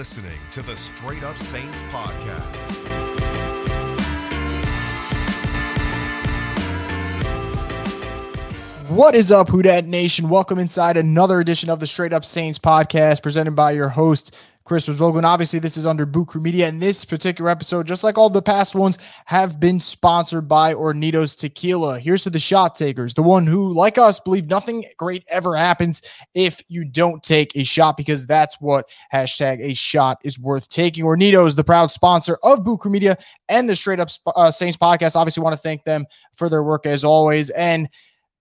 listening to the Straight Up Saints podcast. What is up, Who Dat Nation? Welcome inside another edition of the Straight Up Saints podcast presented by your host, Chris Logan. Obviously, this is under Crew Media, and this particular episode, just like all the past ones, have been sponsored by Hornitos Tequila. Here's to the shot takers, the one who, like us, believe nothing great ever happens if you don't take a shot, because that's what hashtag a shot is worth taking. Hornitos, the proud sponsor of Crew Media and the Straight Up uh, Saints podcast. Obviously, want to thank them for their work as always. And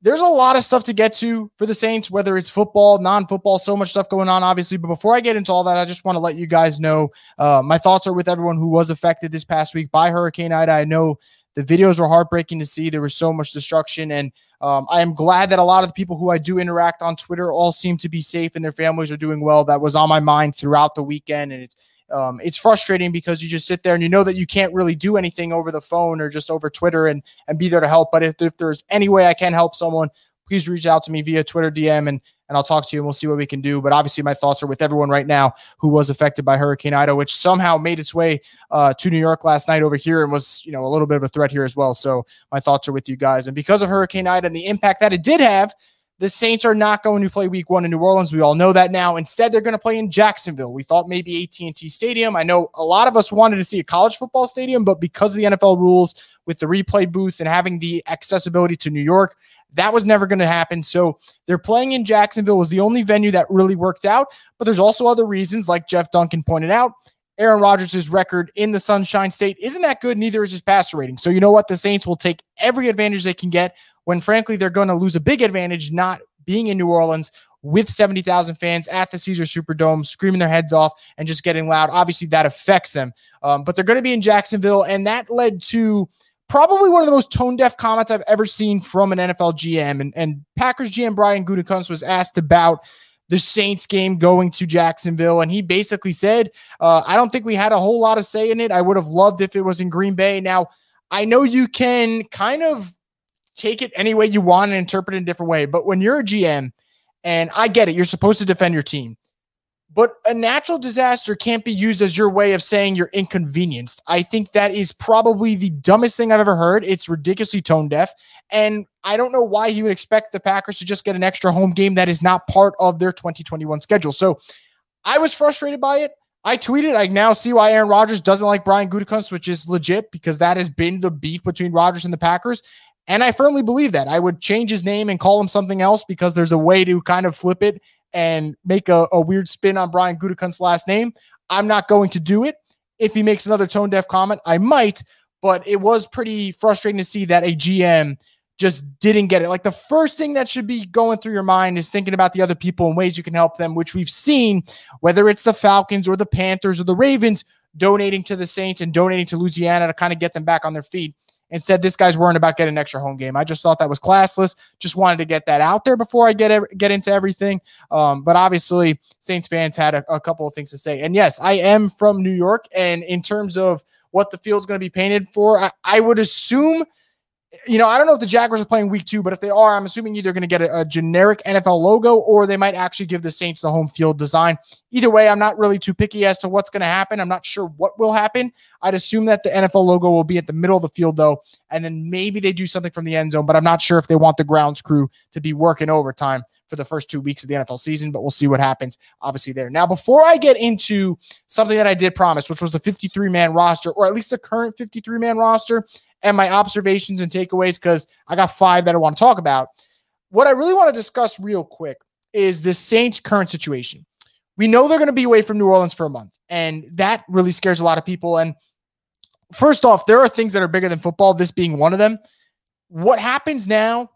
there's a lot of stuff to get to for the Saints, whether it's football, non football, so much stuff going on, obviously. But before I get into all that, I just want to let you guys know uh, my thoughts are with everyone who was affected this past week by Hurricane Ida. I know the videos were heartbreaking to see. There was so much destruction. And um, I am glad that a lot of the people who I do interact on Twitter all seem to be safe and their families are doing well. That was on my mind throughout the weekend. And it's, um, it's frustrating because you just sit there and you know that you can't really do anything over the phone or just over Twitter and and be there to help. But if, if there's any way I can help someone, please reach out to me via Twitter DM and and I'll talk to you and we'll see what we can do. But obviously, my thoughts are with everyone right now who was affected by Hurricane Ida, which somehow made its way uh, to New York last night over here and was, you know, a little bit of a threat here as well. So my thoughts are with you guys. And because of Hurricane Ida and the impact that it did have, the Saints are not going to play week one in New Orleans. We all know that now. Instead, they're going to play in Jacksonville. We thought maybe AT&T Stadium. I know a lot of us wanted to see a college football stadium, but because of the NFL rules with the replay booth and having the accessibility to New York, that was never going to happen. So they're playing in Jacksonville was the only venue that really worked out. But there's also other reasons, like Jeff Duncan pointed out. Aaron Rodgers' record in the Sunshine State isn't that good. Neither is his passer rating. So you know what? The Saints will take every advantage they can get when frankly they're going to lose a big advantage not being in New Orleans with 70,000 fans at the Caesars Superdome, screaming their heads off and just getting loud. Obviously, that affects them. Um, but they're going to be in Jacksonville, and that led to probably one of the most tone deaf comments I've ever seen from an NFL GM. And, and Packers GM Brian Gutekunst was asked about the Saints game going to Jacksonville. And he basically said, uh, I don't think we had a whole lot of say in it. I would have loved if it was in Green Bay. Now, I know you can kind of take it any way you want and interpret it in a different way. But when you're a GM, and I get it, you're supposed to defend your team. But a natural disaster can't be used as your way of saying you're inconvenienced. I think that is probably the dumbest thing I've ever heard. It's ridiculously tone deaf. And I don't know why he would expect the Packers to just get an extra home game that is not part of their 2021 schedule. So I was frustrated by it. I tweeted, I now see why Aaron Rodgers doesn't like Brian Gutekunst, which is legit because that has been the beef between Rodgers and the Packers. And I firmly believe that. I would change his name and call him something else because there's a way to kind of flip it and make a, a weird spin on Brian Gutekunst's last name. I'm not going to do it. If he makes another tone deaf comment, I might, but it was pretty frustrating to see that a GM just didn't get it. Like the first thing that should be going through your mind is thinking about the other people and ways you can help them, which we've seen, whether it's the Falcons or the Panthers or the Ravens donating to the Saints and donating to Louisiana to kind of get them back on their feet and said this guy's worrying about getting an extra home game. I just thought that was classless. Just wanted to get that out there before I get get into everything. Um, but obviously, Saints fans had a, a couple of things to say. And yes, I am from New York, and in terms of what the field's going to be painted for, I, I would assume you know, I don't know if the Jaguars are playing week two, but if they are, I'm assuming either going to get a, a, generic NFL logo or they might actually give the Saints the home field design. Either way, I'm not really too picky as to what's going to happen. I'm not sure what will happen. I'd assume that the NFL logo will be at the middle of the field, though, and then maybe they do something from the end zone, but I'm not sure if they want the grounds crew to be working overtime for the first two weeks of the NFL season, but we'll see what happens, obviously, there. Now, before I get into something that I did promise, which was the 53 man roster, or at least the current 53 man roster, and my observations and takeaways because I got five that I want to talk about. What I really want to discuss real quick is the Saints' current situation. We know they're going to be away from New Orleans for a month, and that really scares a lot of people. And first off, there are things that are bigger than football, this being one of them. What happens now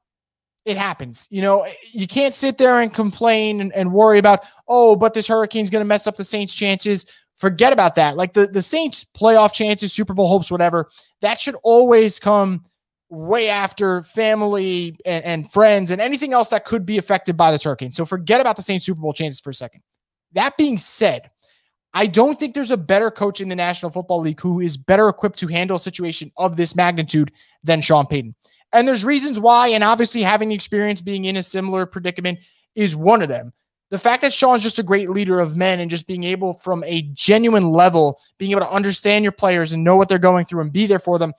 it happens. You know, you can't sit there and complain and, and worry about, oh, but this hurricane's going to mess up the Saints' chances. Forget about that. Like the, the Saints' playoff chances, Super Bowl hopes, whatever, that should always come way after family and, and friends and anything else that could be affected by this hurricane. So forget about the Saints' Super Bowl chances for a second. That being said, I don't think there's a better coach in the National Football League who is better equipped to handle a situation of this magnitude than Sean Payton. And there's reasons why. And obviously, having the experience being in a similar predicament is one of them. The fact that Sean's just a great leader of men and just being able from a genuine level, being able to understand your players and know what they're going through and be there for them,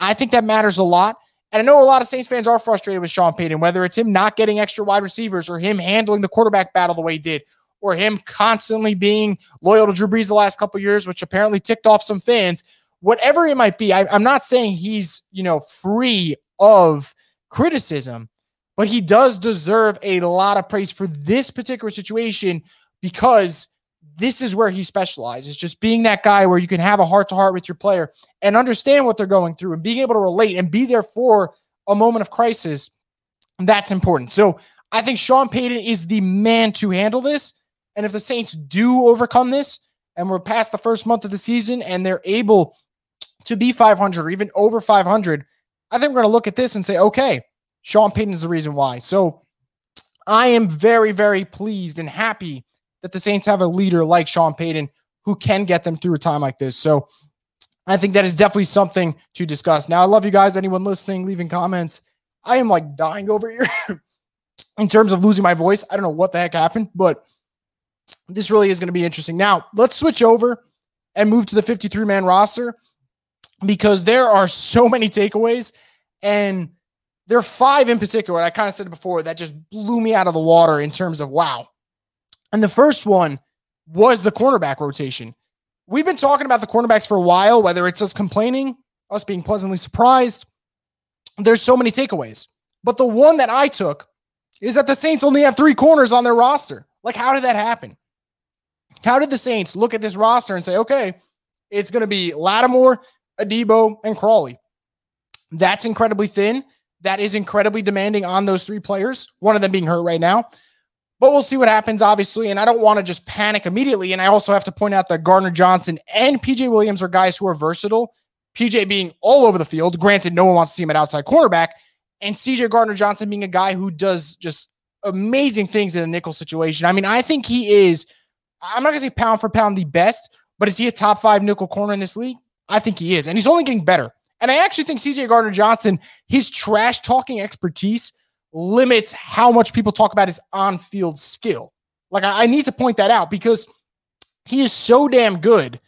I think that matters a lot. And I know a lot of Saints fans are frustrated with Sean Payton, whether it's him not getting extra wide receivers or him handling the quarterback battle the way he did, or him constantly being loyal to Drew Brees the last couple years, which apparently ticked off some fans. Whatever it might be, I, am not saying he's you know free of criticism, but he does deserve a lot of praise for this particular situation because this is where he specializes. Just being that guy where you can have a heart to heart with your player and understand what they're going through and being able to relate and be there for a moment of crisis that's important. So i think sean payton is the man to handle this. And if the saints do overcome this and we're past the first month of the season and they're able to be 500 or even over 500 i think we're going to look at this and say okay sean payton is the reason why so i am very very pleased and happy that the Saints have a leader like Sean Payton who can get them through a time like this. So I think that is definitely something to discuss. Now, I love you guys. Anyone listening, leaving comments. I am like dying over here in terms of losing my voice. I don't know what the heck happened, but this really is going to be interesting. Now, let's switch over and move to the 53 man roster because there are so many takeaways and there are five in particular. I kind of said it before that just blew me out of the water in terms of wow, and the first one was the cornerback rotation. We've been talking about the cornerbacks for a while, whether it's us complaining, us being pleasantly surprised. There's so many takeaways. But the one that I took is that the Saints only have three corners on their roster. Like, how did that happen? How did the Saints look at this roster and say, okay, it's going to be Lattimore, Adebo, and Crawley? That's incredibly thin. That is incredibly demanding on those three players, one of them being hurt right now. But we'll see what happens, obviously. And I don't want to just panic immediately. And I also have to point out that Gardner Johnson and PJ Williams are guys who are versatile. PJ being all over the field. Granted, no one wants to see him at outside cornerback. And CJ Gardner Johnson being a guy who does just amazing things in the nickel situation. I mean, I think he is, I'm not going to say pound for pound the best, but is he a top five nickel corner in this league? I think he is. And he's only getting better. And I actually think CJ Gardner Johnson, his trash talking expertise limits how much people talk about his on field skill. Like, I, I, need to point that out because he is so damn good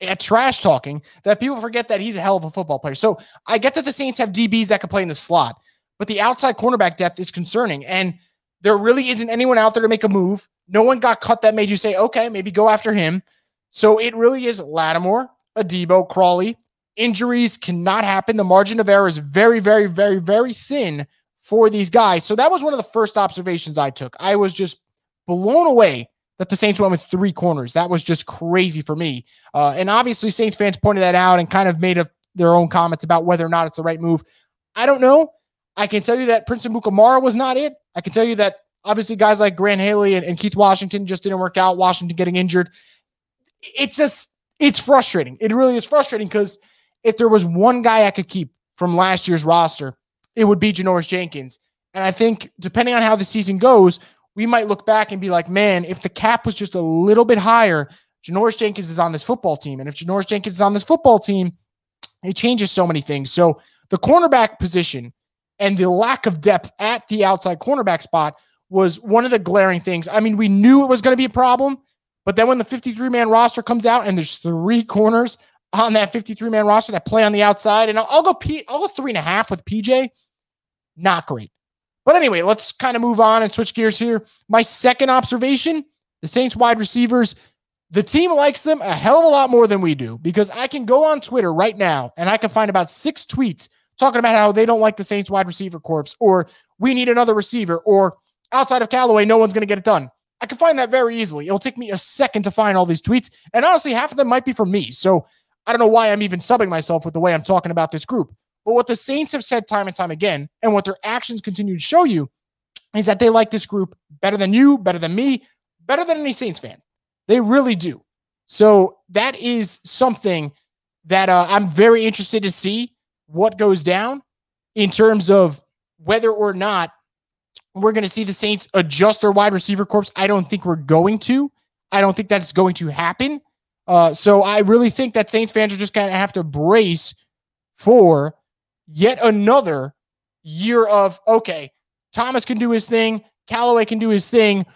at trash talking that people forget that he's a hell of a football player. So I get that the Saints have DBs that can play in the slot, but the outside cornerback depth is concerning. And there really isn't anyone out there to make a move. No one got cut that made you say, okay, maybe go after him. So it really is Lattimore, Adebo, Crawley. Injuries cannot happen. The margin of error is very, very, very, very thin for these guys. So that was one of the first observations I took. I was just blown away that the Saints went with three corners. That was just crazy for me. Uh, and obviously, Saints fans pointed that out and kind of made a, their own comments about whether or not it's the right move. I don't know. I can tell you that Prince of Amukamara was not it. I can tell you that obviously guys like Grant Haley and, and Keith Washington just didn't work out. Washington getting injured. It's just, it's frustrating. It really is frustrating because if there was one guy I could keep from last year's roster, it would be Janoris Jenkins. And I think depending on how the season goes, we might look back and be like, man, if the cap was just a little bit higher, Janoris Jenkins is on this football team. And if Janoris Jenkins is on this football team, it changes so many things. So the cornerback position and the lack of depth at the outside cornerback spot was one of the glaring things. I mean, we knew it was going to be a problem, but then when the 53 man roster comes out and there's three corners on that 53 man roster that play on the outside. And I'll, I'll go P, I'll go three and a half with PJ. Not great. But anyway, let's kind of move on and switch gears here. My second observation the Saints wide receivers, the team likes them a hell of a lot more than we do because I can go on Twitter right now and I can find about six tweets talking about how they don't like the Saints wide receiver corps or we need another receiver or outside of Callaway, no one's going to get it done. I can find that very easily. It'll take me a second to find all these tweets. And honestly, half of them might be from me. So I don't know why I'm even subbing myself with the way I'm talking about this group. But what the Saints have said time and time again, and what their actions continue to show you, is that they like this group better than you, better than me, better than any Saints fan. They really do. So that is something that uh, I'm very interested to see what goes down in terms of whether or not we're going to see the Saints adjust their wide receiver corps. I don't think we're going to. I don't think that's going to happen. Uh, so I really think that Saints fans are just going to have to brace for yet another year of okay, Thomas can do his thing, Callaway can do his thing.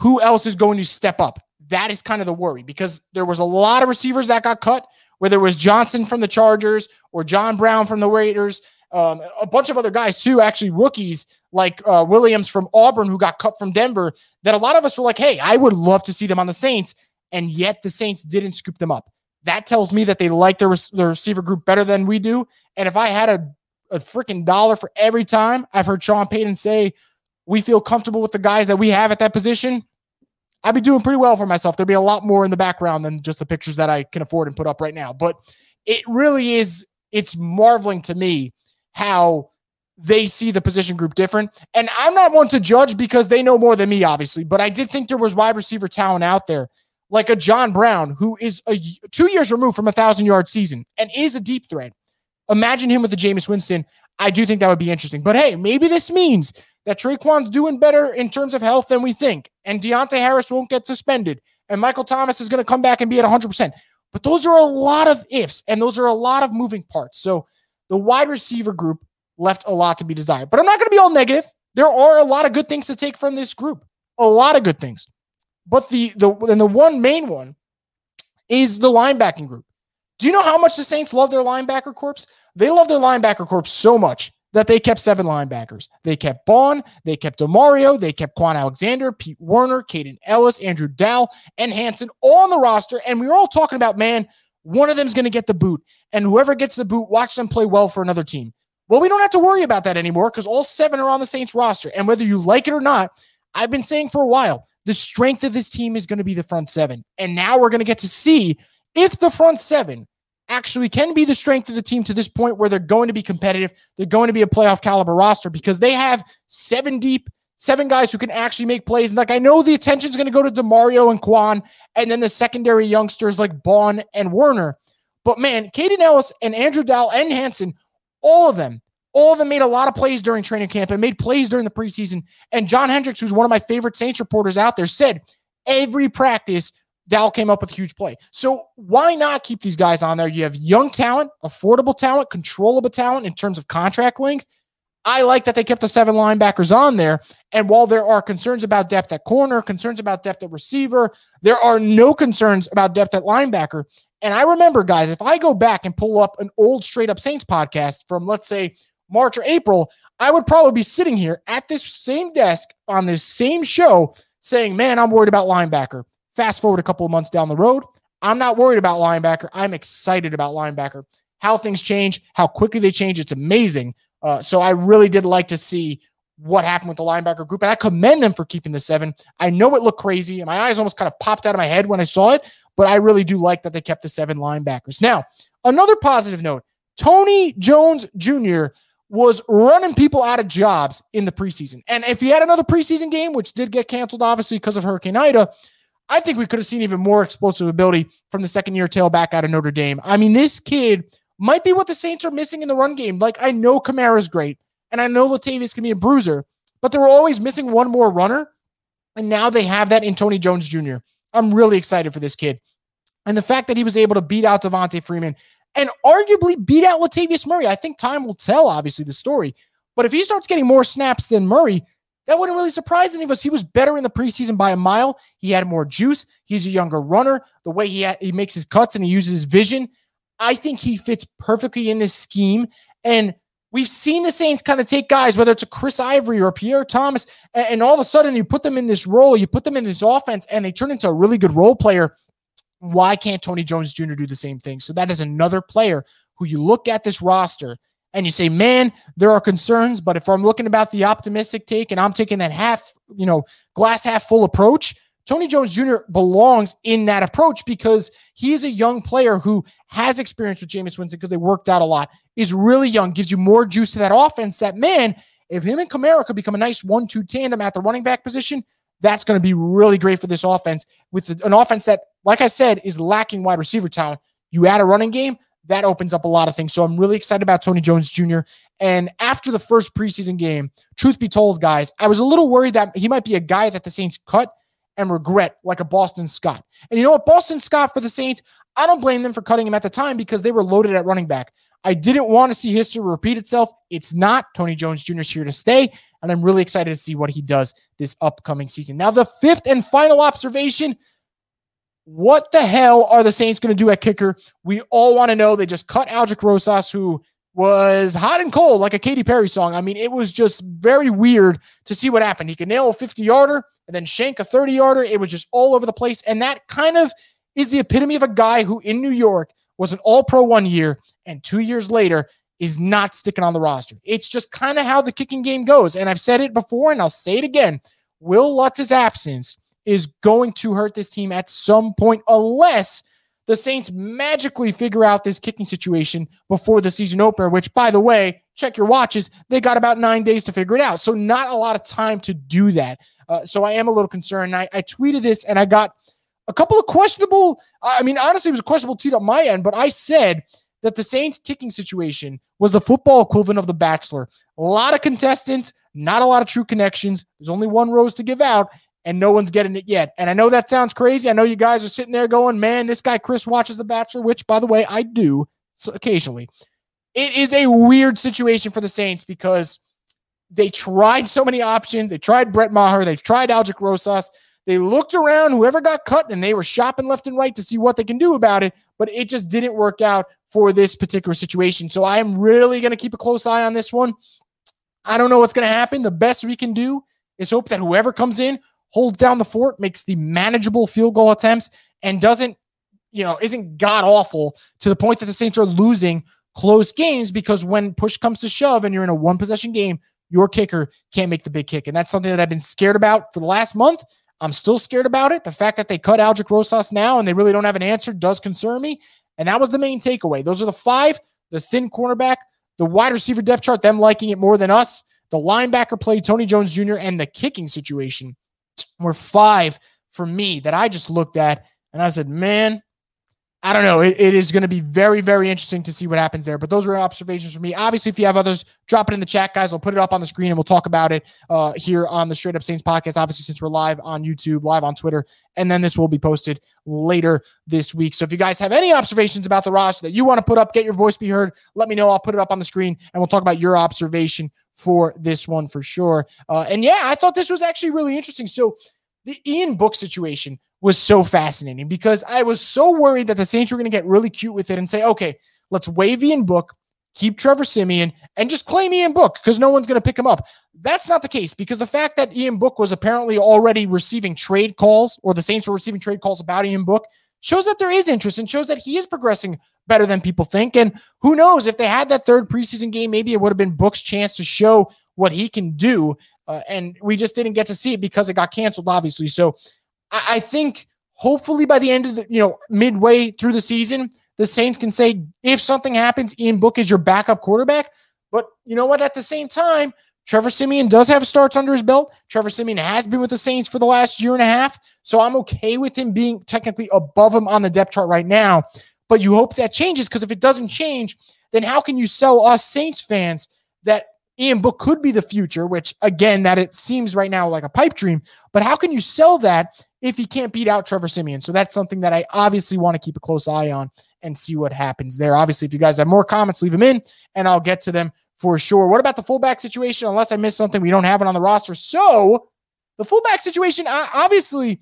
who else is going to step up? That is kind of the worry because there was a lot of receivers that got cut, whether it was Johnson from the Chargers or John Brown from the Raiders, um, a bunch of other guys too, actually rookies like uh, Williams from Auburn who got cut from Denver. That a lot of us were like, "Hey, I would love to see them on the Saints," and yet the Saints didn't scoop them up. That tells me that they like their, their receiver group better than we do. And if I had a, a freaking dollar for every time I've heard Sean Payton say, we feel comfortable with the guys that we have at that position, I'd be doing pretty well for myself. There'd be a lot more in the background than just the pictures that I can afford and put up right now. But it really is, it's marveling to me how they see the position group different. And I'm not one to judge because they know more than me, obviously, but I did think there was wide receiver talent out there like a John Brown, who is a two years removed from a thousand yard season and is a deep threat. Imagine him with the Jameis Winston. I do think that would be interesting. But hey, maybe this means that Tre'Quan's doing better in terms of health than we think, and Deonte Harris won't get suspended, and Michael Thomas is going to come back and be at 100%. But those are a lot of ifs, and those are a lot of moving parts. So the wide receiver group left a lot to be desired. But I'm not going to be all negative. There are a lot of good things to take from this group. A lot of good things. But the the and the one main one is the linebacking group. Do you know how much the Saints love their linebacker corps? They love their linebacker corps so much that they kept seven linebackers. They kept Baun, they kept Demario, they kept Kwon Alexander, Pete Werner, Kaden Elliss, Andrew Dowell, and Hansen all on the roster. And we were all talking about, man, one of them's going to get the boot. And whoever gets the boot, watch them play well for another team. Well, we don't have to worry about that anymore because all seven are on the Saints roster. And whether you like it or not, I've been saying for a while, the strength of this team is going to be the front seven. And now we're going to get to see if the front seven actually can be the strength of the team to this point where they're going to be competitive. They're going to be a playoff caliber roster because they have seven deep, seven guys who can actually make plays. And like I know the attention is going to go to Demario and Kwon, and then the secondary youngsters like Baun and Werner. But man, Kaden Elliss and Andrew Dowell and Hansen, all of them all of them made a lot of plays during training camp and made plays during the preseason. And John Hendricks, who's one of my favorite Saints reporters out there, said every practice, Dowell came up with a huge play. So why not keep these guys on there? You have young talent, affordable talent, controllable talent in terms of contract length. I like that they kept the seven linebackers on there. And while there are concerns about depth at corner, concerns about depth at receiver, there are no concerns about depth at linebacker. And I remember, guys, if I go back and pull up an old straight up Saints podcast from, let's say, March or April, I would probably be sitting here at this same desk on this same show saying, man, I'm worried about linebacker. Fast forward a couple of months down the road, I'm not worried about linebacker. I'm excited about linebacker. How things change, how quickly they change, it's amazing. Uh, so I really did like to see what happened with the linebacker group, and I commend them for keeping the seven. I know it looked crazy, and my eyes almost kind of popped out of my head when I saw it, but I really do like that they kept the seven linebackers. Now, another positive note Tony Jones Jr was running people out of jobs in the preseason. And if he had another preseason game, which did get canceled, obviously, because of Hurricane Ida, I think we could have seen even more explosive ability from the second year tailback out of Notre Dame. I mean, this kid might be what the Saints are missing in the run game. Like, I know Kamara's great, and I know Latavius can be a bruiser, but they were always missing one more runner. And now they have that in Tony Jones Jr. I'm really excited for this kid. And the fact that he was able to beat out Devonta Freeman and arguably beat out Latavius Murray. I think time will tell, obviously, the story. But if he starts getting more snaps than Murray, that wouldn't really surprise any of us. He was better in the preseason by a mile. He had more juice. He's a younger runner. The way he ha- he makes his cuts and he uses his vision, I think he fits perfectly in this scheme. And we've seen the Saints kind of take guys, whether it's a Chris Ivory or Pierre Thomas, and, and all of a sudden you put them in this role, you put them in this offense, and they turn into a really good role player. Why can't Tony Jones Jr. do the same thing? So that is another player who you look at this roster and you say, man, there are concerns. But if I'm looking about the optimistic take and I'm taking that half, you know, glass half full approach, Tony Jones Jr. belongs in that approach because he is a young player who has experience with Jameis Winston because they worked out a lot, is really young, gives you more juice to that offense. That man, if him and Kamara could become a nice one two tandem at the running back position, that's going to be really great for this offense with an offense that like I said, is lacking wide receiver talent. You add a running game, that opens up a lot of things. So I'm really excited about Tony Jones Jr. And after the first preseason game, truth be told, guys, I was a little worried that he might be a guy that the Saints cut and regret, like a Boston Scott. And you know what? Boston Scott for the Saints, I don't blame them for cutting him at the time because they were loaded at running back. I didn't want to see history repeat itself. It's not. Tony Jones Jr. is here to stay. and I'm really excited to see what he does this upcoming season. Now, the fifth and final observation what the hell are the Saints going to do at kicker? We all want to know. They just cut Aldrick Rosas, who was hot and cold like a Katy Perry song. I mean, it was just very weird to see what happened. He could nail a 50 yarder and then shank a 30 yarder. It was just all over the place. And that kind of is the epitome of a guy who in New York was an all pro one year and two years later is not sticking on the roster. It's just kind of how the kicking game goes. And I've said it before and I'll say it again. Wil Lutz's absence is going to hurt this team at some point unless the Saints magically figure out this kicking situation before the season opener, which, by the way, check your watches. They got about nine days to figure it out. So, not a lot of time to do that. Uh, so, I am a little concerned. I, I, tweeted this and I got a couple of questionable, I mean, honestly, it was a questionable tweet on my end, but I said that the Saints kicking situation was the football equivalent of The Bachelor. A lot of contestants, not a lot of true connections. There's only one rose to give out and no one's getting it yet. And I know that sounds crazy. I know you guys are sitting there going, man, this guy Chris watches The Bachelor, which, by the way, I do occasionally. It is a weird situation for the Saints because they tried so many options. They tried Brett Maher. They've tried Aldrick Rosas. They looked around, whoever got cut, and they were shopping left and right to see what they can do about it. But it just didn't work out for this particular situation. So I am really going to keep a close eye on this one. I don't know what's going to happen. The best we can do is hope that whoever comes in holds down the fort, makes the manageable field goal attempts, and doesn't, you know, isn't god awful to the point that the Saints are losing close games because when push comes to shove and you're in a one possession game, your kicker can't make the big kick. And that's something that I've been scared about for the last month. I'm still scared about it. The fact that they cut Aldrick Rosas now and they really don't have an answer does concern me. And that was the main takeaway. Those are the five the thin cornerback, the wide receiver depth chart, them liking it more than us, the linebacker play, Tony Jones Jr., and the kicking situation were five for me that I just looked at and I said, man, I don't know. It, it is going to be very, very interesting to see what happens there. But those were observations for me. Obviously, if you have others, drop it in the chat, guys. I'll put it up on the screen and we'll talk about it uh, here on the Straight Up Saints podcast. Obviously, since we're live on YouTube, live on Twitter, and then this will be posted later this week. So if you guys have any observations about the roster that you want to put up, get your voice be heard, let me know. I'll put it up on the screen and we'll talk about your observation for this one for sure. Uh, and yeah, I thought this was actually really interesting. So the Ian Book situation was so fascinating because I was so worried that the Saints were going to get really cute with it and say, okay, let's waive Ian Book, keep Trevor Siemian, and just claim Ian Book because no one's going to pick him up. That's not the case because the fact that Ian Book was apparently already receiving trade calls or the Saints were receiving trade calls about Ian Book shows that there is interest and shows that he is progressing better than people think. And who knows if they had that third preseason game, maybe it would have been Book's chance to show what he can do. Uh, and we just didn't get to see it because it got canceled, obviously. So I, I think hopefully by the end of the, you know, midway through the season, the Saints can say, if something happens, Ian Book is your backup quarterback. But you know what? At the same time, Trevor Siemian does have starts under his belt. Trevor Siemian has been with the Saints for the last year and a half. So I'm okay with him being technically above him on the depth chart right now. But you hope that changes because if it doesn't change, then how can you sell us Saints fans that Ian Book could be the future, which again, that it seems right now like a pipe dream. But how can you sell that if he can't beat out Trevor Siemian? So that's something that I obviously want to keep a close eye on and see what happens there. Obviously, if you guys have more comments, leave them in and I'll get to them for sure. What about the fullback situation? Unless I missed something, we don't have it on the roster. So the fullback situation obviously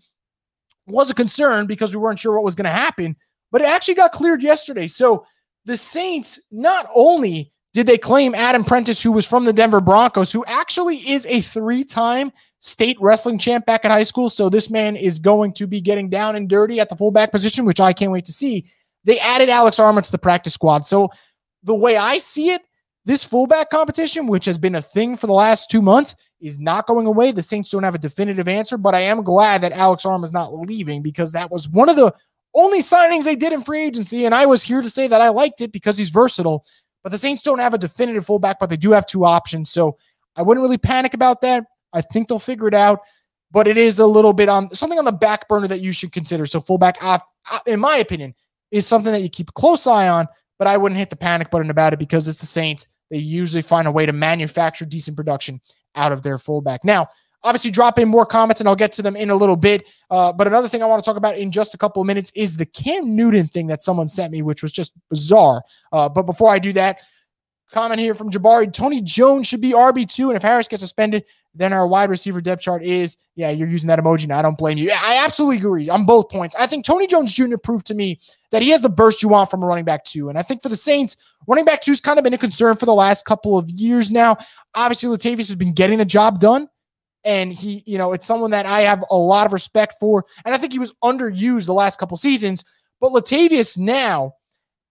was a concern because we weren't sure what was going to happen, but it actually got cleared yesterday. So the Saints not only did they claim Adam Prentice, who was from the Denver Broncos, who actually is a three time state wrestling champ back at high school. So this man is going to be getting down and dirty at the fullback position, which I can't wait to see. They added Alex Armah to the practice squad. So the way I see it, this fullback competition, which has been a thing for the last two months, is not going away. The Saints don't have a definitive answer, but I am glad that Alex Armah is not leaving because that was one of the only signings they did in free agency. And I was here to say that I liked it because he's versatile. But the Saints don't have a definitive fullback, but they do have two options. So I wouldn't really panic about that. I think they'll figure it out, but it is a little bit on something on the back burner that you should consider. So fullback, uh, uh, in my opinion, is something that you keep a close eye on, but I wouldn't hit the panic button about it because it's the Saints. They usually find a way to manufacture decent production out of their fullback. Now, obviously drop in more comments and I'll get to them in a little bit. Uh, but another thing I want to talk about in just a couple of minutes is the Cam Newton thing that someone sent me, which was just bizarre. Uh, but before I do that, comment here from Jabari. Tony Jones should be RB2. And if Harris gets suspended, then our wide receiver depth chart is, yeah, you're using that emoji. Now I don't blame you. I absolutely agree on both points. I think Tony Jones Jr. proved to me that he has the burst you want from a running back two. And I think for the Saints, running back two has kind of been a concern for the last couple of years now. Obviously, Latavius has been getting the job done. And he, you know, it's someone that I have a lot of respect for. And I think he was underused the last couple seasons. But Latavius now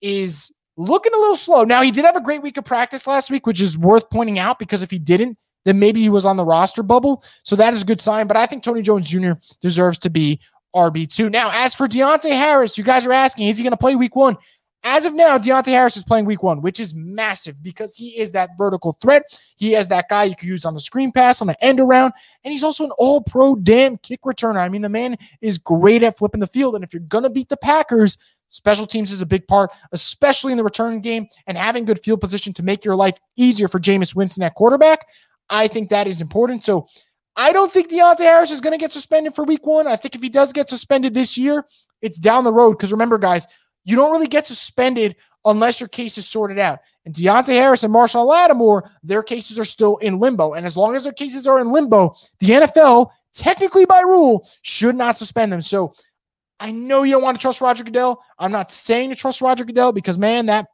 is looking a little slow. Now, he did have a great week of practice last week, which is worth pointing out because if he didn't, then maybe he was on the roster bubble. So that is a good sign. But I think Tony Jones Jr. deserves to be RB2. Now, as for Deonte Harris, you guys are asking, is he going to play week one? As of now, Deonte Harris is playing week one, which is massive because he is that vertical threat. He has that guy you could use on the screen pass, on the end around, and he's also an all pro damn kick returner. I mean, the man is great at flipping the field. And if you're going to beat the Packers, Special teams is a big part, especially in the return game, and having good field position to make your life easier for Jameis Winston at quarterback. I think that is important. So I don't think Deonte Harris is going to get suspended for week one. I think if he does get suspended this year, it's down the road. Because remember, guys, you don't really get suspended unless your case is sorted out. And Deonte Harris and Marshon Lattimore, their cases are still in limbo. And as long as their cases are in limbo, the NFL, technically by rule, should not suspend them. So I know you don't want to trust Roger Goodell. I'm not saying to trust Roger Goodell because, man, that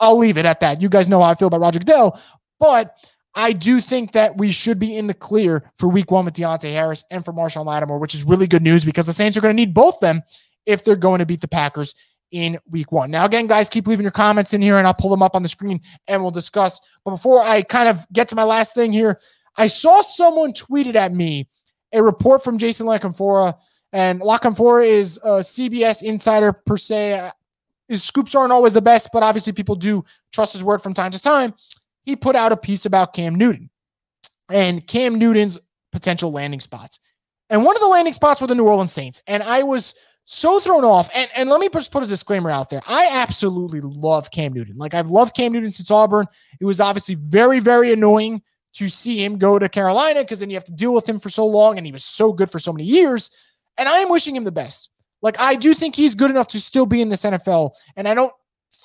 I'll leave it at that. You guys know how I feel about Roger Goodell, but I do think that we should be in the clear for week one with Deonte Harris and for Marshon Lattimore, which is really good news because the Saints are going to need both them if they're going to beat the Packers in week one. Now, again, guys, keep leaving your comments in here and I'll pull them up on the screen and we'll discuss. But before I kind of get to my last thing here, I saw someone tweeted at me a report from Jason La Canfora and La Canfora is a CBS insider per se. His scoops aren't always the best, but obviously people do trust his word from time to time. He put out a piece about Cam Newton and Cam Newton's potential landing spots. And one of the landing spots were the New Orleans Saints. And I was so thrown off. And, and let me just put a disclaimer out there. I absolutely love Cam Newton. Like I've loved Cam Newton since Auburn. It was obviously very, very annoying to see him go to Carolina because then you have to deal with him for so long. And he was so good for so many years. And I am wishing him the best. Like, I do think he's good enough to still be in this NFL. And I don't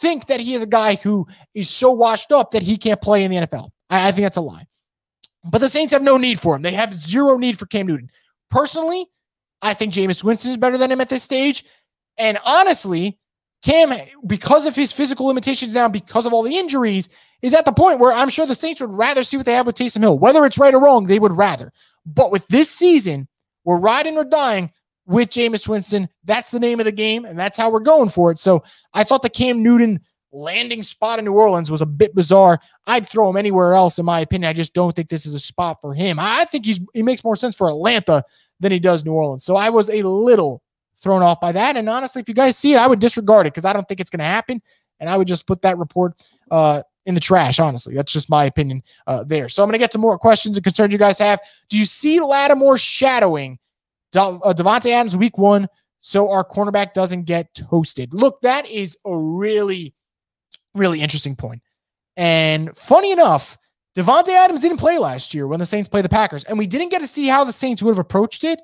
think that he is a guy who is so washed up that he can't play in the NFL. I, I think that's a lie. But the Saints have no need for him. They have zero need for Cam Newton. Personally, I think Jameis Winston is better than him at this stage. And honestly, Cam, because of his physical limitations now, because of all the injuries, is at the point where I'm sure the Saints would rather see what they have with Taysom Hill. Whether it's right or wrong, they would rather. But with this season, we're riding or dying with Jameis Winston. That's the name of the game, and that's how we're going for it. So I thought the Cam Newton landing spot in New Orleans was a bit bizarre. I'd throw him anywhere else, in my opinion. I just don't think this is a spot for him. I think he's he makes more sense for Atlanta than he does New Orleans. So I was a little thrown off by that. And honestly, if you guys see it, I would disregard it because I don't think it's going to happen. And I would just put that report uh, in the trash, honestly. That's just my opinion uh, there. So I'm going to get to more questions and concerns you guys have. Do you see Lattimore shadowing De- uh, Davante Adams week one so our cornerback doesn't get toasted? Look, that is a really, really interesting point. And funny enough, Davante Adams didn't play last year when the Saints played the Packers, and we didn't get to see how the Saints would have approached it.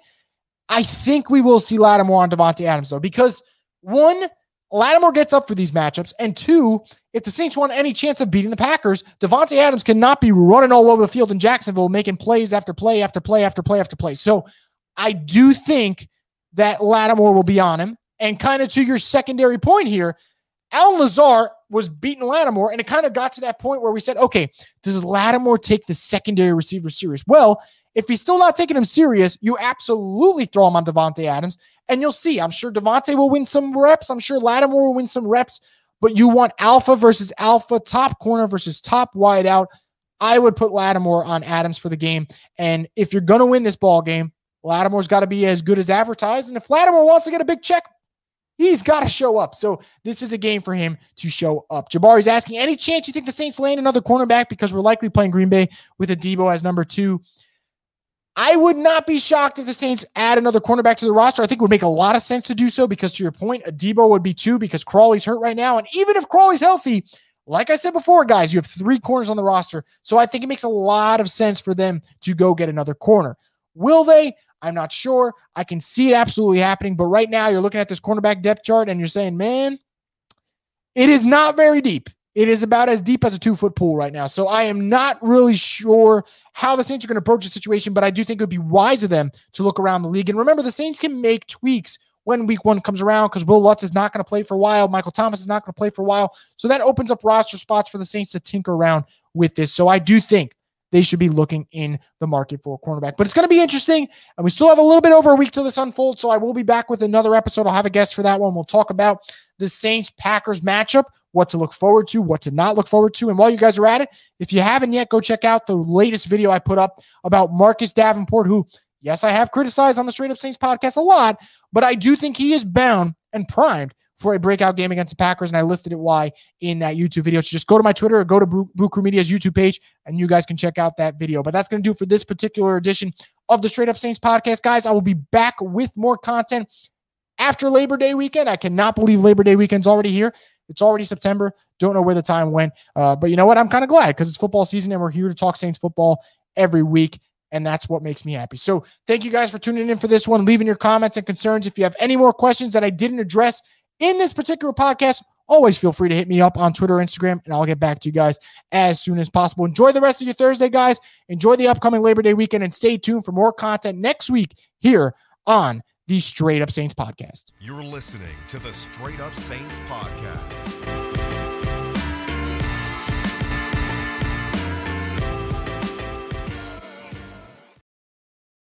I think we will see Lattimore on Davante Adams, though, because one – Lattimore gets up for these matchups. And two, if the Saints want any chance of beating the Packers, Davante Adams cannot be running all over the field in Jacksonville, making plays after play after play after play after play. So I do think that Lattimore will be on him. And kind of to your secondary point here, Allen Lazard was beating Lattimore, and it kind of got to that point where we said, okay, does Lattimore take the secondary receiver serious? Well, if he's still not taking him serious, you absolutely throw him on Davante Adams. And you'll see, I'm sure Davante will win some reps. I'm sure Lattimore will win some reps, but you want alpha versus alpha, top corner versus top wide out. I would put Lattimore on Adams for the game. And if you're going to win this ball game, Lattimore's got to be as good as advertised. And if Lattimore wants to get a big check, he's got to show up. So this is a game for him to show up. Jabari's asking, any chance you think the Saints land another cornerback because we're likely playing Green Bay with Adebo as number two? I would not be shocked if the Saints add another cornerback to the roster. I think it would make a lot of sense to do so because, to your point, Adebo would be two because Crawley's hurt right now. And even if Crawley's healthy, like I said before, guys, you have three corners on the roster. So I think it makes a lot of sense for them to go get another corner. Will they? I'm not sure. I can see it absolutely happening. But right now, you're looking at this cornerback depth chart and you're saying, man, it is not very deep. it is about as deep as a two foot pool right now. So I am not really sure how the Saints are going to approach the situation, but I do think it would be wise of them to look around the league. And remember, the Saints can make tweaks when week one comes around because Wil Lutz is not going to play for a while. Michael Thomas is not going to play for a while. So that opens up roster spots for the Saints to tinker around with this. So I do think they should be looking in the market for a cornerback. But it's going to be interesting. And we still have a little bit over a week till this unfolds. So I will be back with another episode. I'll have a guest for that one. We'll talk about the Saints Packers matchup, what to look forward to, what to not look forward to. And while you guys are at it, if you haven't yet, go check out the latest video I put up about Marcus Davenport, who, yes, I have criticized on the Straight Up Saints podcast a lot, but I do think he is bound and primed for a breakout game against the Packers, and I listed it why in that YouTube video. So just go to my Twitter or go to Boo Crew Media's YouTube page, and you guys can check out that video. But that's going to do for this particular edition of the Straight Up Saints podcast, guys. I will be back with more content after Labor Day weekend. I cannot believe Labor Day weekend's already here. It's already September. Don't know where the time went, uh, but you know what? I'm kind of glad because it's football season, and we're here to talk Saints football every week and that's what makes me happy. So, thank you guys for tuning in for this one, leaving your comments and concerns. If you have any more questions that I didn't address in this particular podcast, always feel free to hit me up on Twitter, Instagram, and I'll get back to you guys as soon as possible. Enjoy the rest of your Thursday, guys. Enjoy the upcoming Labor Day weekend and stay tuned for more content next week here on the Straight Up Saints podcast. You're listening to the Straight Up Saints podcast.